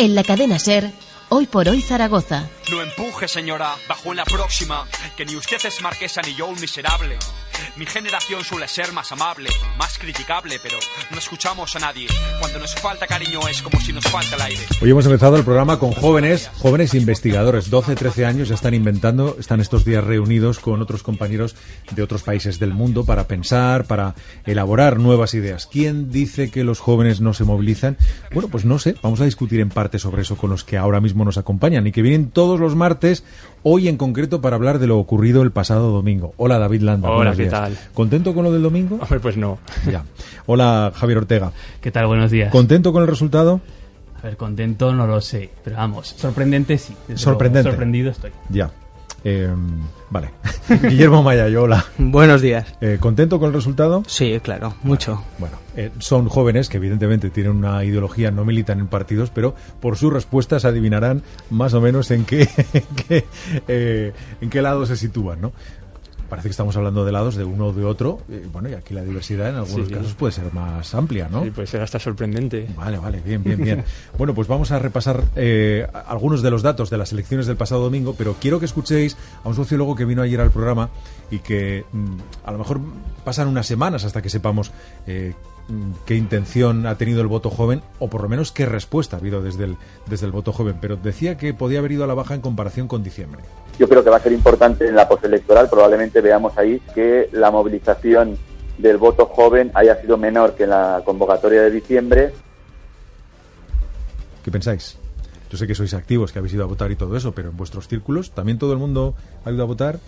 En la cadena Ser, hoy por hoy Zaragoza. No empuje, señora, bajo en la próxima, que ni usted es marquesa ni yo un miserable. Mi generación suele ser más amable, más criticable, pero no escuchamos a nadie. Cuando nos falta cariño es como si nos falta el aire. Hoy hemos empezado el programa con jóvenes, jóvenes investigadores, 12, 13 años, ya están inventando, están estos días reunidos con otros compañeros de otros países del mundo para pensar, para elaborar nuevas ideas. ¿Quién dice que los jóvenes no se movilizan? Bueno, pues no sé, vamos a discutir en parte sobre eso con los que ahora mismo nos acompañan y que vienen todos los martes, hoy en concreto para hablar de lo ocurrido el pasado domingo. Hola David Landa. Hola, buenos ¿qué tal? ¿Contento con lo del domingo? Hombre, pues no. Ya. Hola Javier Ortega. ¿Qué tal? Buenos días. ¿Contento con el resultado? A ver, contento no lo sé, pero vamos, sorprendente sí. Sorprendente. luego, Sorprendido estoy. Ya. Eh, vale. Guillermo Mayayo, hola. Buenos días. Eh, ¿Contento con el resultado? Sí, claro, mucho. Bueno, eh, son jóvenes que evidentemente tienen una ideología, no militan en partidos, pero por sus respuestas adivinarán más o menos en qué, en qué, eh, en qué lado se sitúan, ¿no? Parece que estamos hablando de lados de uno o de otro. eh, bueno, y aquí la diversidad en algunos Sí. casos puede ser más amplia, ¿no? Sí, pues era hasta sorprendente. Vale, vale, bien, bien, bien. Bueno, pues vamos a repasar eh, algunos de los datos de las elecciones del pasado domingo, pero quiero que escuchéis a un sociólogo que vino ayer al programa y que mm, a lo mejor pasan unas semanas hasta que sepamos eh, mm, qué intención ha tenido el voto joven o por lo menos qué respuesta ha habido desde el, desde el voto joven. Pero decía que podía haber ido a la baja en comparación con diciembre. Yo creo que va a ser importante en la postelectoral, probablemente veamos ahí que la movilización del voto joven haya sido menor que en la convocatoria de diciembre. ¿Qué pensáis? Yo sé que sois activos, que habéis ido a votar y todo eso, pero en vuestros círculos, ¿también todo el mundo ha ido a votar?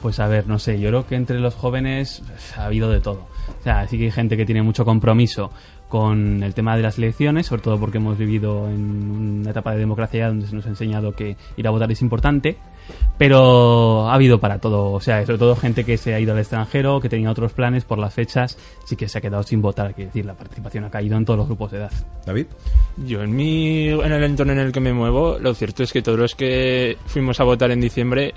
Pues a ver, no sé, yo creo que entre los jóvenes ha habido de todo. O sea, sí que hay gente que tiene mucho compromiso con el tema de las elecciones, sobre todo porque hemos vivido en una etapa de democracia donde se nos ha enseñado que ir a votar es importante, pero ha habido para todo, o sea, sobre todo gente que se ha ido al extranjero, que tenía otros planes por las fechas, sí que se ha quedado sin votar, quiero decir, la participación ha caído en todos los grupos de edad. David. Yo en mi en el entorno en el que me muevo, lo cierto es que todos los que fuimos a votar en diciembre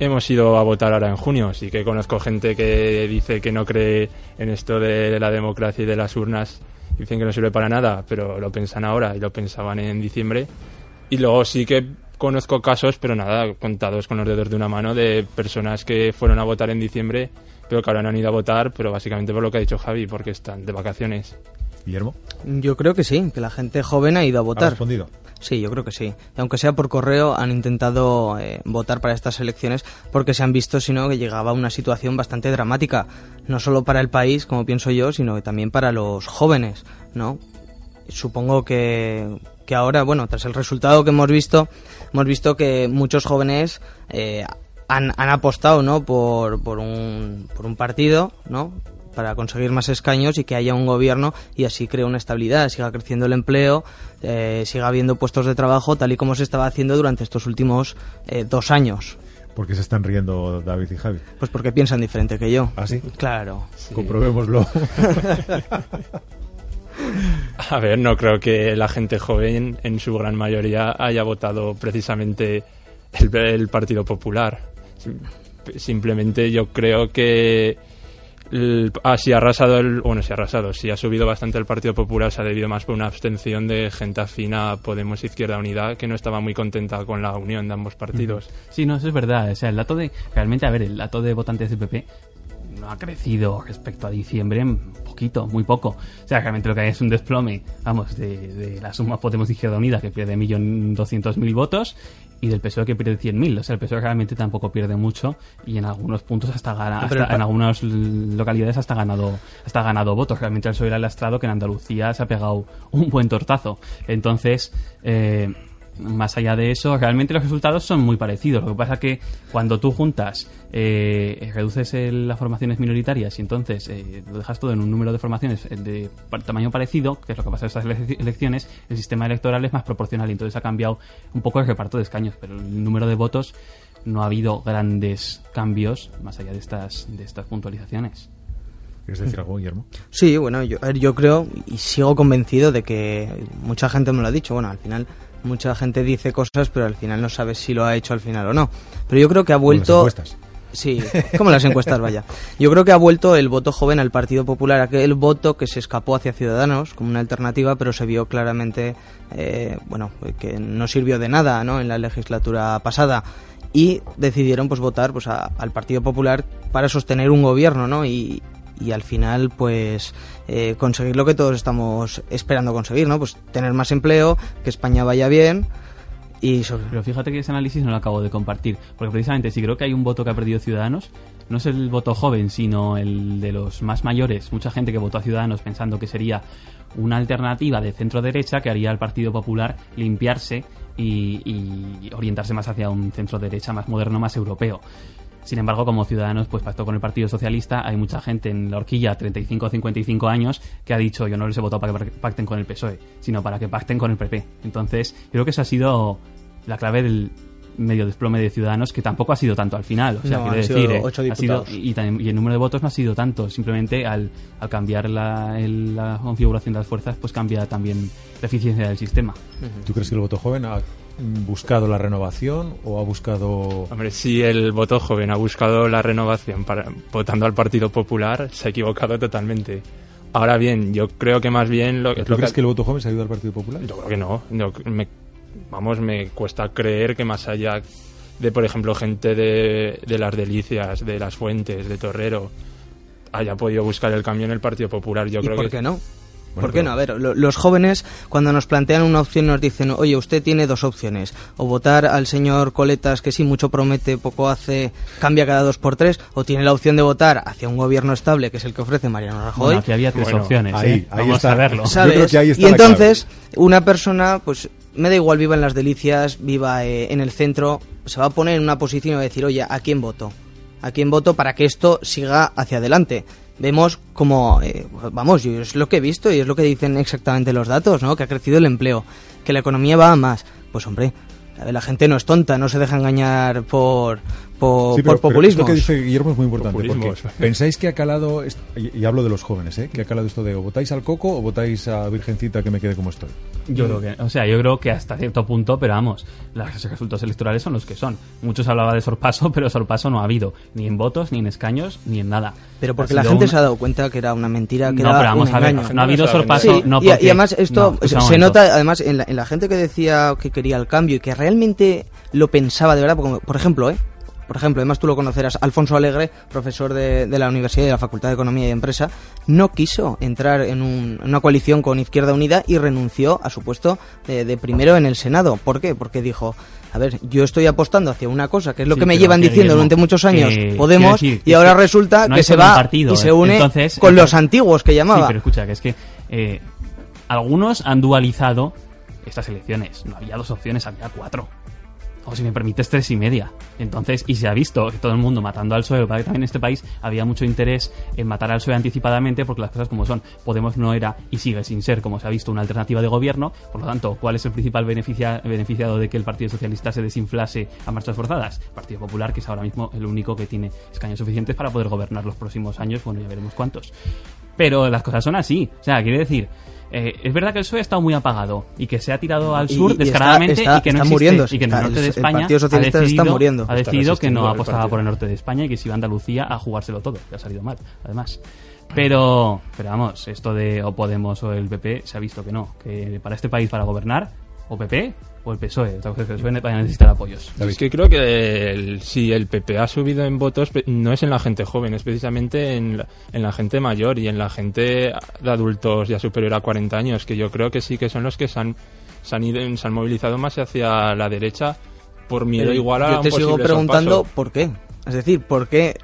hemos ido a votar ahora en junio. Sí que conozco gente que dice que no cree en esto de la democracia y de las urnas. Dicen que no sirve para nada, pero lo piensan ahora y lo pensaban en diciembre. Y luego sí que conozco casos, pero nada, contados con los dedos de una mano, de personas que fueron a votar en diciembre, pero que ahora no han ido a votar, pero básicamente por lo que ha dicho Javi, porque están de vacaciones. Guillermo. Yo creo que sí, que la gente joven ha ido a ¿Ha votar. respondido? Sí, yo creo que sí. Y aunque sea por correo, han intentado eh, votar para estas elecciones porque se han visto, sino que llegaba una situación bastante dramática, no solo para el país, como pienso yo, sino que también para los jóvenes, ¿no? Supongo que, que ahora, bueno, tras el resultado que hemos visto, hemos visto que muchos jóvenes eh, han, han apostado, ¿no? Por, por, un, por un partido, ¿no? Para conseguir más escaños y que haya un gobierno y así cree una estabilidad, siga creciendo el empleo, eh, siga habiendo puestos de trabajo tal y como se estaba haciendo durante estos últimos eh, dos años. ¿Por qué se están riendo David y Javi? Pues porque piensan diferente que yo. ¿Ah, sí? Claro. Comprobémoslo. A ver, no creo que la gente joven en su gran mayoría haya votado precisamente el, el Partido Popular. Sim- Simplemente yo creo que el- ah, si ha arrasado el, bueno, si ha arrasado, si ha subido bastante el Partido Popular se ha debido más por una abstención de gente afina Podemos Izquierda Unidad que no estaba muy contenta con la unión de ambos partidos. Sí, no, eso es verdad. O sea, el dato de. Realmente, a ver, el dato de votantes del PP ha crecido respecto a diciembre poquito, muy poco. O sea, realmente lo que hay es un desplome, vamos, de, de la suma Podemos Izquierda Unida, que pierde 1.200.000 votos, y del PSOE que pierde 100.000. O sea, el PSOE realmente tampoco pierde mucho, y en algunos puntos hasta gana, hasta- el en algunas localidades hasta ganado, hasta ganado votos. Realmente el PSOE era lastrado que en Andalucía se ha pegado un buen tortazo. Entonces, eh, más allá de eso, realmente los resultados son muy parecidos. Lo que pasa que cuando tú juntas, eh, reduces el- las formaciones minoritarias y entonces eh, lo dejas todo en un número de formaciones eh, de tamaño parecido, que es lo que pasa en estas ele- elecciones, el sistema electoral es más proporcional y entonces ha cambiado un poco el reparto de escaños, pero el número de votos no ha habido grandes cambios más allá de estas, de estas puntualizaciones. ¿Quieres decir algo, Guillermo? Sí, bueno, yo, yo creo y sigo convencido de que mucha gente me lo ha dicho. Bueno, al final mucha gente dice cosas, pero al final no sabes si lo ha hecho al final o no. Pero yo creo que ha vuelto. encuestas. Sí, como las encuestas, vaya. Yo creo que ha vuelto el voto joven al Partido Popular, aquel voto que se escapó hacia Ciudadanos como una alternativa, pero se vio claramente, eh, bueno, que no sirvió de nada, ¿no? En la legislatura pasada y decidieron pues votar pues a- al Partido Popular para sostener un gobierno, ¿no? Y, y al final pues eh, conseguir lo que todos estamos esperando conseguir, ¿no? Pues tener más empleo, que España vaya bien y sobre... Pero fíjate que ese análisis no lo acabo de compartir, porque precisamente si creo que hay un voto que ha perdido Ciudadanos, no es el voto joven, sino el de los más mayores. Mucha gente que votó a Ciudadanos pensando que sería una alternativa de centro derecha que haría al Partido Popular limpiarse y, y orientarse más hacia un centro derecha más moderno, más europeo. Sin embargo, como Ciudadanos pues pactó con el Partido Socialista, hay mucha gente en la horquilla, 35 o 55 años, que ha dicho yo no les he votado para que pacten con el PSOE, sino para que pacten con el PP. Entonces, creo que eso ha sido la clave del medio desplome de Ciudadanos, que tampoco ha sido tanto al final. O sea, No, quiero han sido decir, eh, ocho ha sido- y, también- y el número de votos no ha sido tanto. Simplemente al, al cambiar la, el- la configuración de las fuerzas, pues cambia también la eficiencia del sistema. ¿Tú crees que el voto joven ha buscado la renovación o ha buscado... Hombre, si el voto joven ha buscado la renovación para, votando al Partido Popular, se ha equivocado totalmente. Ahora bien, yo creo que más bien lo, ¿Tú lo crees que el voto joven se ha ido al Partido Popular? Yo creo que no. Me- vamos, me cuesta creer que más allá de, por ejemplo, gente de, de las Delicias, de las Fuentes, de Torrero, haya podido buscar el cambio en el Partido Popular. Yo ¿Y creo por que qué no? Bueno, ¿Por qué pero- no? A ver, lo- los jóvenes cuando nos plantean una opción nos dicen, oye, usted tiene dos opciones, o votar al señor Coletas que sí mucho promete, poco hace, cambia cada dos por tres, o tiene la opción de votar hacia un gobierno estable que es el que ofrece Mariano Rajoy. Bueno, aquí había tres Bueno, opciones. ahí- ¿eh? ahí Vamos está. a verlo. Yo ¿sabes? creo que ahí está y entonces, una persona, pues me da igual viva en las delicias, viva eh, en el centro, se va a poner en una posición y va a decir, oye, ¿a quién voto? ¿A quién voto para que esto siga hacia adelante? Vemos como, eh, vamos, yo es lo que he visto y es lo que dicen exactamente los datos, ¿no? Que ha crecido el empleo, que la economía va a más. Pues hombre, la, la gente no es tonta, no se deja engañar por, por, Sí, pero- populismo. esto que dice Guillermo es muy importante. Populismos. Porque pensáis que ha calado, y, y hablo de los jóvenes, ¿eh? que ha calado esto de o votáis al coco o votáis a Virgencita que me quede como estoy. Yo creo que, o sea, yo creo que hasta cierto punto, pero vamos, los resultados electorales son los que son. Muchos hablaba de sorpaso, pero sorpaso no ha habido, ni en votos, ni en escaños, ni en nada. Pero porque la gente una- se ha dado cuenta que era una mentira, que No, era pero vamos un a ver, engaño. no ha habido Sí, sorpaso, no y, además esto no, se, se nota además en la, en la gente que decía que quería el cambio y que realmente lo pensaba de verdad, porque, por ejemplo, ¿eh? Por ejemplo, además tú lo conocerás, Alfonso Alegre, profesor de, de la Universidad de la Facultad de Economía y Empresa, no quiso entrar en, un- en una coalición con Izquierda Unida y renunció a su puesto de, de primero en el Senado. ¿Por qué? Porque dijo, a ver, yo estoy apostando hacia una cosa, que es lo Sí, que me llevan diciendo durante muchos años que- Podemos, decir, y ahora resulta no que se va partido, y se ¿eh? une Entonces, con entonces- los antiguos que llamaba. Sí, pero escucha, que es que eh, algunos han dualizado estas elecciones. No había dos opciones, había cuatro. O si me permites, tres y media. Entonces, y se ha visto que todo el mundo matando al PSOE, para que también en este país había mucho interés en matar al PSOE anticipadamente, porque las cosas como son, Podemos no era y sigue sin ser, como se ha visto, una alternativa de gobierno. Por lo tanto, ¿cuál es el principal beneficia- beneficiado de que el Partido Socialista se desinflase a marchas forzadas? Partido Popular, que es ahora mismo el único que tiene escaños suficientes para poder gobernar los próximos años, bueno, ya veremos cuántos. Pero las cosas son así. O sea, quiere decir, eh, es verdad que el PSOE ha estado muy apagado y que se ha tirado al Y- sur y está- descaradamente está- y que no existe, muriéndose. y que en el norte de España ha está decidido, muriendo. ha decidido que no apostaba por el norte de España y que se iba a Andalucía a jugárselo todo, que ha salido mal, además. Pero, pero vamos, esto de o Podemos o el PP se ha visto que no, que para este país para gobernar o PP o el PSOE, es que el PSOE va a necesitar apoyos. Es que creo que el- si el PP ha subido en votos, no es en la gente joven, es precisamente en la, en la gente mayor y en la gente de adultos ya superior a 40 años, que yo creo que sí que son los que se han, se han, ido- se han movilizado más hacia la derecha por miedo Pero igual a yo te un sigo preguntando sorpaso. por qué. Es decir, ¿por qué,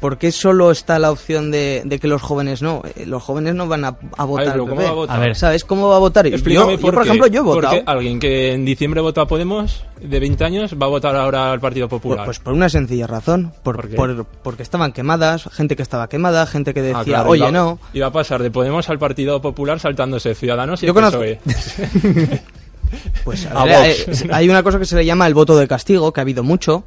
por qué solo está la opción de, de que los jóvenes no? Eh, Los jóvenes no van a, a votar. A ver, ¿cómo va a votar? A ver, ¿Sabes cómo va a votar? Yo, Explícame yo, por por qué. ejemplo, yo he ¿Por votado. qué alguien que en diciembre votó a Podemos de 20 años va a votar ahora al Partido Por- Popular? pues por una sencilla razón. Por, ¿Por qué? por- porque estaban quemadas, gente que estaba quemada, gente que decía, Ah, claro, oye, iba- no. Iba a pasar de Podemos al Partido Popular saltándose Ciudadanos y Yo conozco- PSOE. Pues a ver, eh, hay una cosa que se le llama el voto de castigo, que ha habido mucho.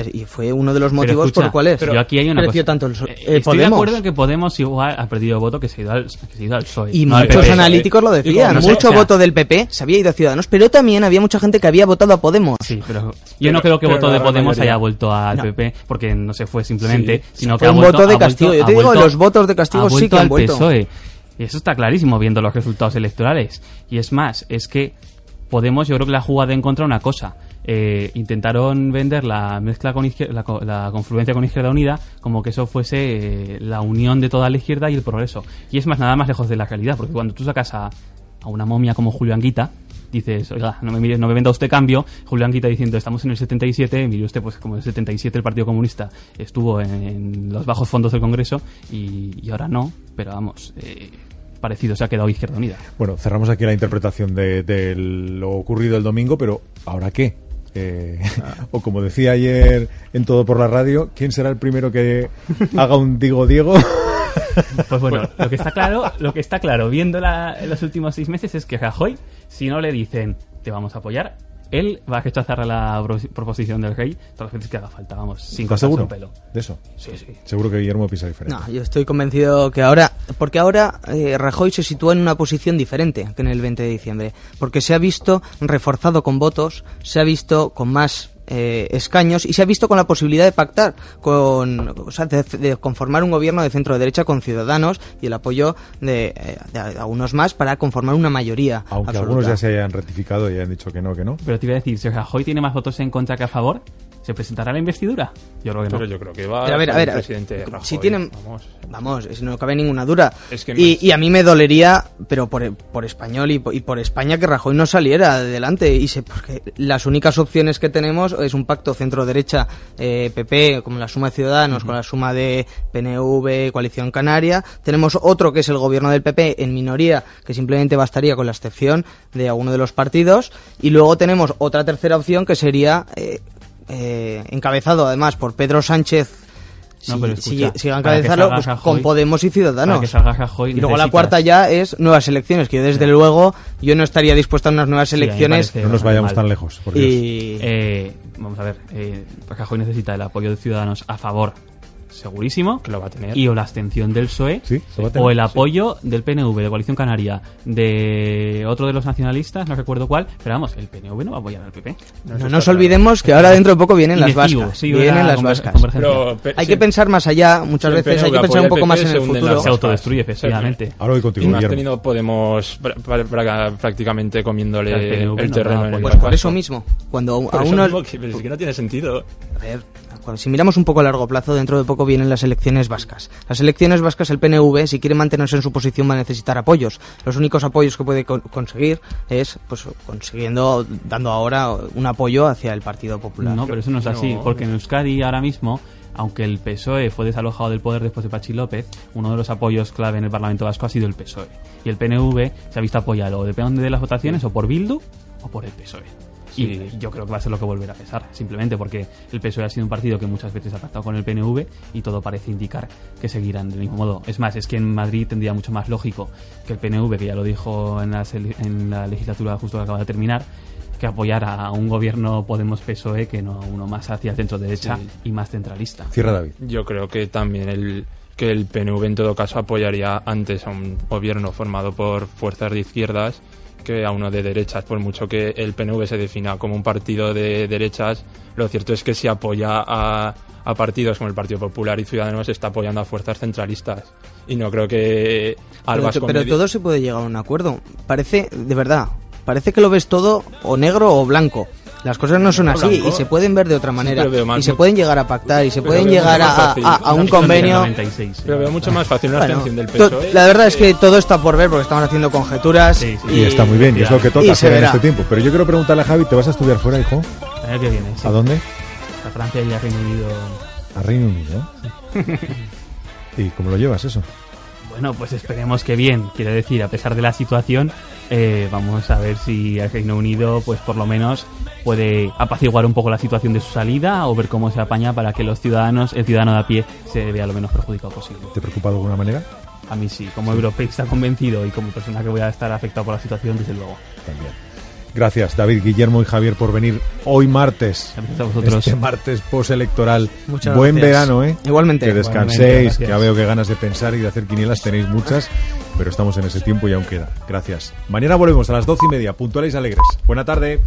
Y, fue uno de los Pero motivos escucha, por cuales yo aquí hay una cosa. tanto el Eh, eh, Estoy de Podemos. acuerdo en que Podemos igual ha perdido voto que se ha ido al, que se ha ido al PSOE. Y No muchos PP. analíticos lo decían. como no sé, Mucho o sea- voto del PP se había ido a Ciudadanos, pero también había mucha gente que había votado a Podemos. Sí, pero yo Pero- no creo que pero voto de Podemos mayoría. haya vuelto al No. PP porque no se fue simplemente, Sí, sino que fue ha un vuelto, voto de ha vuelto- castigo. Yo te digo, vuelto- los votos de castigo ha sí vuelto que han vuelto. PSOE. Y eso está clarísimo viendo los resultados electorales. Y es más, es que Podemos yo creo que la ha jugado en contra una cosa. Eh, intentaron vender la mezcla con la, la confluencia con Izquierda Unida como que eso fuese eh, la unión de toda la izquierda y el progreso. Y es más, nada más lejos de la realidad, porque cuando tú sacas a, a una momia como Julio Anguita, dices, oiga, no me, mire, no me venda usted cambio, Julio Anguita diciendo, estamos en el 77, mire usted, pues como en el 77 el Partido Comunista estuvo en, los bajos fondos del Congreso y, y ahora no, pero vamos, eh, parecido se ha quedado Izquierda Unida. Bueno, cerramos aquí la interpretación de lo ocurrido el domingo, pero ¿ahora qué? Eh, o como decía ayer en Todo por la Radio, ¿quién será el primero que haga un Digo Diego? Pues bueno, lo que está claro, lo que está claro viendo la- los últimos seis meses es que Rajoy, si no le dicen te vamos a apoyar, él va a rechazar la pro- proposición del rey todas las veces que haga falta, vamos, sin ¿Estás cortarse seguro un pelo. de eso? Sí, sí. Seguro que Guillermo piensa diferente. No, yo estoy convencido que ahora, porque ahora eh, Rajoy se sitúa en una posición diferente que en el 20 de diciembre, porque se ha visto reforzado con votos, se ha visto con más eh, escaños y se ha visto con la posibilidad de pactar, con, o sea, de, de conformar un gobierno de centro derecha con ciudadanos y el apoyo de, eh, de algunos más para conformar una mayoría. Aunque absoluta. algunos ya se hayan rectificado y hayan dicho que no, que no. Pero te iba a decir, si Rajoy tiene más votos en contra que a favor, ¿se presentará la investidura? Yo creo que no. Pero yo creo que va Pero a ver, a ser ver, el a ver, presidente Rajoy, si tienen, vamos. vamos, si no cabe ninguna duda. Es que y, a mí me dolería, pero por, por español y por, y por España, que Rajoy no saliera adelante. Y sé, porque las únicas opciones que tenemos es un pacto centro-derecha eh, PP, como la suma de Ciudadanos, con la suma de PNV, Coalición Canaria. Tenemos otro que es el gobierno del PP en minoría, que simplemente bastaría con la excepción de alguno de los partidos. Y luego tenemos otra tercera opción que sería. eh, eh, encabezado además por Pedro Sánchez No, si, pero escucha, si van a encabezarlo pues, Rajoy- con Podemos y Ciudadanos. Para que salga Rajoy y luego la cuarta ya es nuevas elecciones, que yo desde luego yo no estaría dispuesto a unas nuevas Sí, elecciones parece No nos vayamos mal. tan lejos. por Dios. y Eh, vamos a ver, eh, Rajoy necesita el apoyo de Ciudadanos a favor, segurísimo, Que lo va a tener. y o la abstención del PSOE, Sí, tener, o el sí. apoyo del PNV, de Coalición Canaria, de otro de los nacionalistas, no recuerdo cuál, pero vamos, el PNV no va a apoyar al PP. no nos olvidemos que ahora dentro de poco vienen las vascas. sí, vienen las vascas. Pero, pe- Hay sí, que pensar más allá, muchas veces hay que pensar un poco más en el futuro. Se autodestruye, efectivamente. Ahora voy contigo, Guillermo. teniendo Podemos pra- pra- pra- prácticamente comiéndole El PNV el no terreno en el. Pues por eso mismo, cuando a uno... que, pero es que no tiene sentido. A ver, cuando- si miramos un poco a largo plazo, dentro de poco vienen las elecciones vascas. Las elecciones vascas, el PNV, si quiere mantenerse en su posición, va a necesitar apoyos. Los únicos apoyos que puede con- conseguir es, pues, consiguiendo, dando ahora un apoyo hacia el Partido Popular. No, pero eso no es así, porque en Euskadi ahora mismo, aunque el PSOE fue desalojado del poder después de Pachi López, uno de los apoyos clave en el Parlamento Vasco ha sido el PSOE. Y el PNV se ha visto apoyado, depende de las votaciones, o por Bildu o por el PSOE. Sí. Y yo creo que va a ser lo que volverá a pesar, simplemente porque el PSOE ha sido un partido que muchas veces ha pactado con el PNV y todo parece indicar que seguirán del mismo modo. Es más, es que en Madrid tendría mucho más lógico que el PNV, que ya lo dijo en la, sel- en la legislatura justo que acaba de terminar, que apoyar a un gobierno Podemos-PSOE E que no a uno más hacia centro derecha Sí. y más centralista. Cierra David. Yo creo que también el que el PNV en todo caso apoyaría antes a un gobierno formado por fuerzas de izquierdas que a uno de derechas, por mucho que el PNV se defina como un partido de derechas, lo cierto es que si apoya a, a partidos como el Partido Popular y Ciudadanos está apoyando a fuerzas centralistas. Y no creo que Pero, Albas pero Medi- todo se puede llegar a un acuerdo. Parece, de verdad, parece que lo ves todo o negro o blanco. Las cosas no son así blanco. y se pueden ver de otra manera. pero más- y se pueden llegar a pactar y se Pero pueden llegar a, a- a un convenio. 96, Pero eh. veo mucho más fácil una Bueno, abstención del to- PSOE. la verdad es que todo está por ver porque estamos haciendo conjeturas. Sí, sí. Y, está muy bien, y es lo que toca hacer en este tiempo. Pero yo quiero preguntarle a Javi, ¿te vas a estudiar fuera, hijo? El año que viene, sí. ¿A dónde? A Francia y a Reino Unido. A Reino Unido. ¿Y cómo lo llevas eso? Bueno, pues esperemos que bien. Quiero decir, a pesar de la situación, eh, vamos a ver si el Reino Unido, pues por lo menos, puede apaciguar un poco la situación de su salida o ver cómo se apaña para que los ciudadanos, el ciudadano de a pie, se vea lo menos perjudicado posible. ¿Te preocupa de alguna manera? A mí sí, como europeísta convencido y como persona que voy a estar afectado por la situación, desde luego. También. Gracias, David, Guillermo y Javier, por venir hoy martes. A vosotros. Este martes postelectoral. Muchas Buen gracias. verano, ¿eh? Igualmente. Que descanséis. Igualmente, ya veo que ganas de pensar y de hacer quinielas tenéis muchas, pero estamos en ese tiempo y aún queda. Gracias. Mañana volvemos a las doce y media, puntuales y alegres. Buena tarde.